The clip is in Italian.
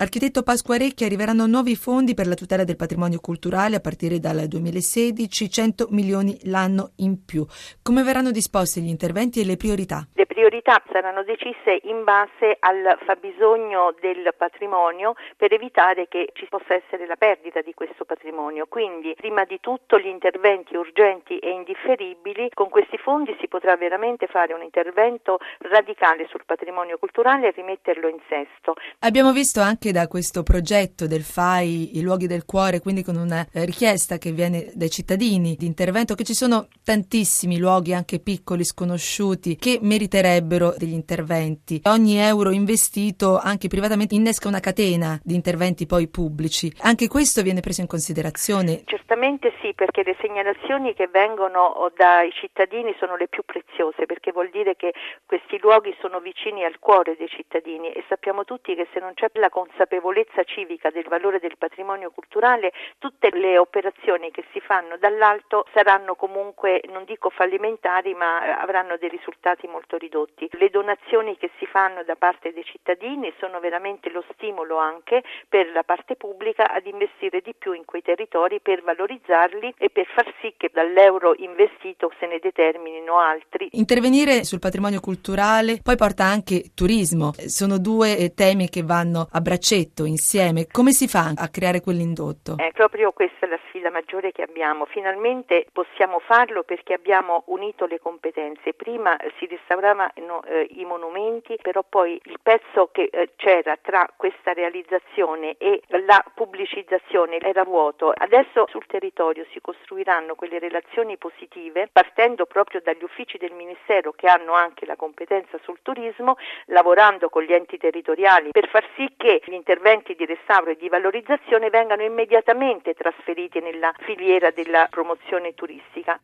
Architetto Pasquarecchi arriveranno nuovi fondi per la tutela del patrimonio culturale a partire dal 2016, 100 milioni l'anno in più. Come verranno disposti gli interventi e le priorità? Le priorità saranno decise in base al fabbisogno del patrimonio per evitare che ci possa essere la perdita di questo patrimonio. Quindi, prima di tutto, gli interventi urgenti e indifferibili. Con questi fondi si potrà veramente fare un intervento radicale sul patrimonio culturale e rimetterlo in sesto. Abbiamo visto anche anche da questo progetto del FAI, i luoghi del cuore, quindi con una eh, richiesta che viene dai cittadini di intervento, che ci sono tantissimi luoghi anche piccoli, sconosciuti, che meriterebbero degli interventi. Ogni euro investito anche privatamente innesca una catena di interventi poi pubblici. Anche questo viene preso in considerazione? Certamente sì, perché le segnalazioni che vengono dai cittadini sono le più preziose, perché vuol dire che questi luoghi sono vicini al cuore dei cittadini e sappiamo tutti che se non c'è la consapevolezza consapevolezza civica del valore del patrimonio culturale, tutte le operazioni che si fanno dall'alto saranno comunque, non dico fallimentari, ma eh, avranno dei risultati molto ridotti. Le donazioni che si fanno da parte dei cittadini sono veramente lo stimolo anche per la parte pubblica ad investire di più in quei territori per valorizzarli e per far sì che dall'euro investito se ne determinino altri. Intervenire sul patrimonio culturale poi porta anche turismo. Sono due eh, temi che vanno a braccetto insieme, come si fa a creare quell'indotto? È proprio questa la sfida maggiore che abbiamo. Finalmente possiamo farlo perché abbiamo unito le competenze. Prima si restauravano eh, i monumenti, però poi il pezzo che eh, c'era tra questa realizzazione e la pubblicizzazione era vuoto. Adesso sul territorio si costruiranno quelle relazioni positive partendo proprio dagli uffici del Ministero che hanno anche la competenza sul turismo, lavorando con gli enti territoriali per far sì che gli interventi di restauro e di valorizzazione vengano immediatamente trasferiti nella filiera della promozione turistica.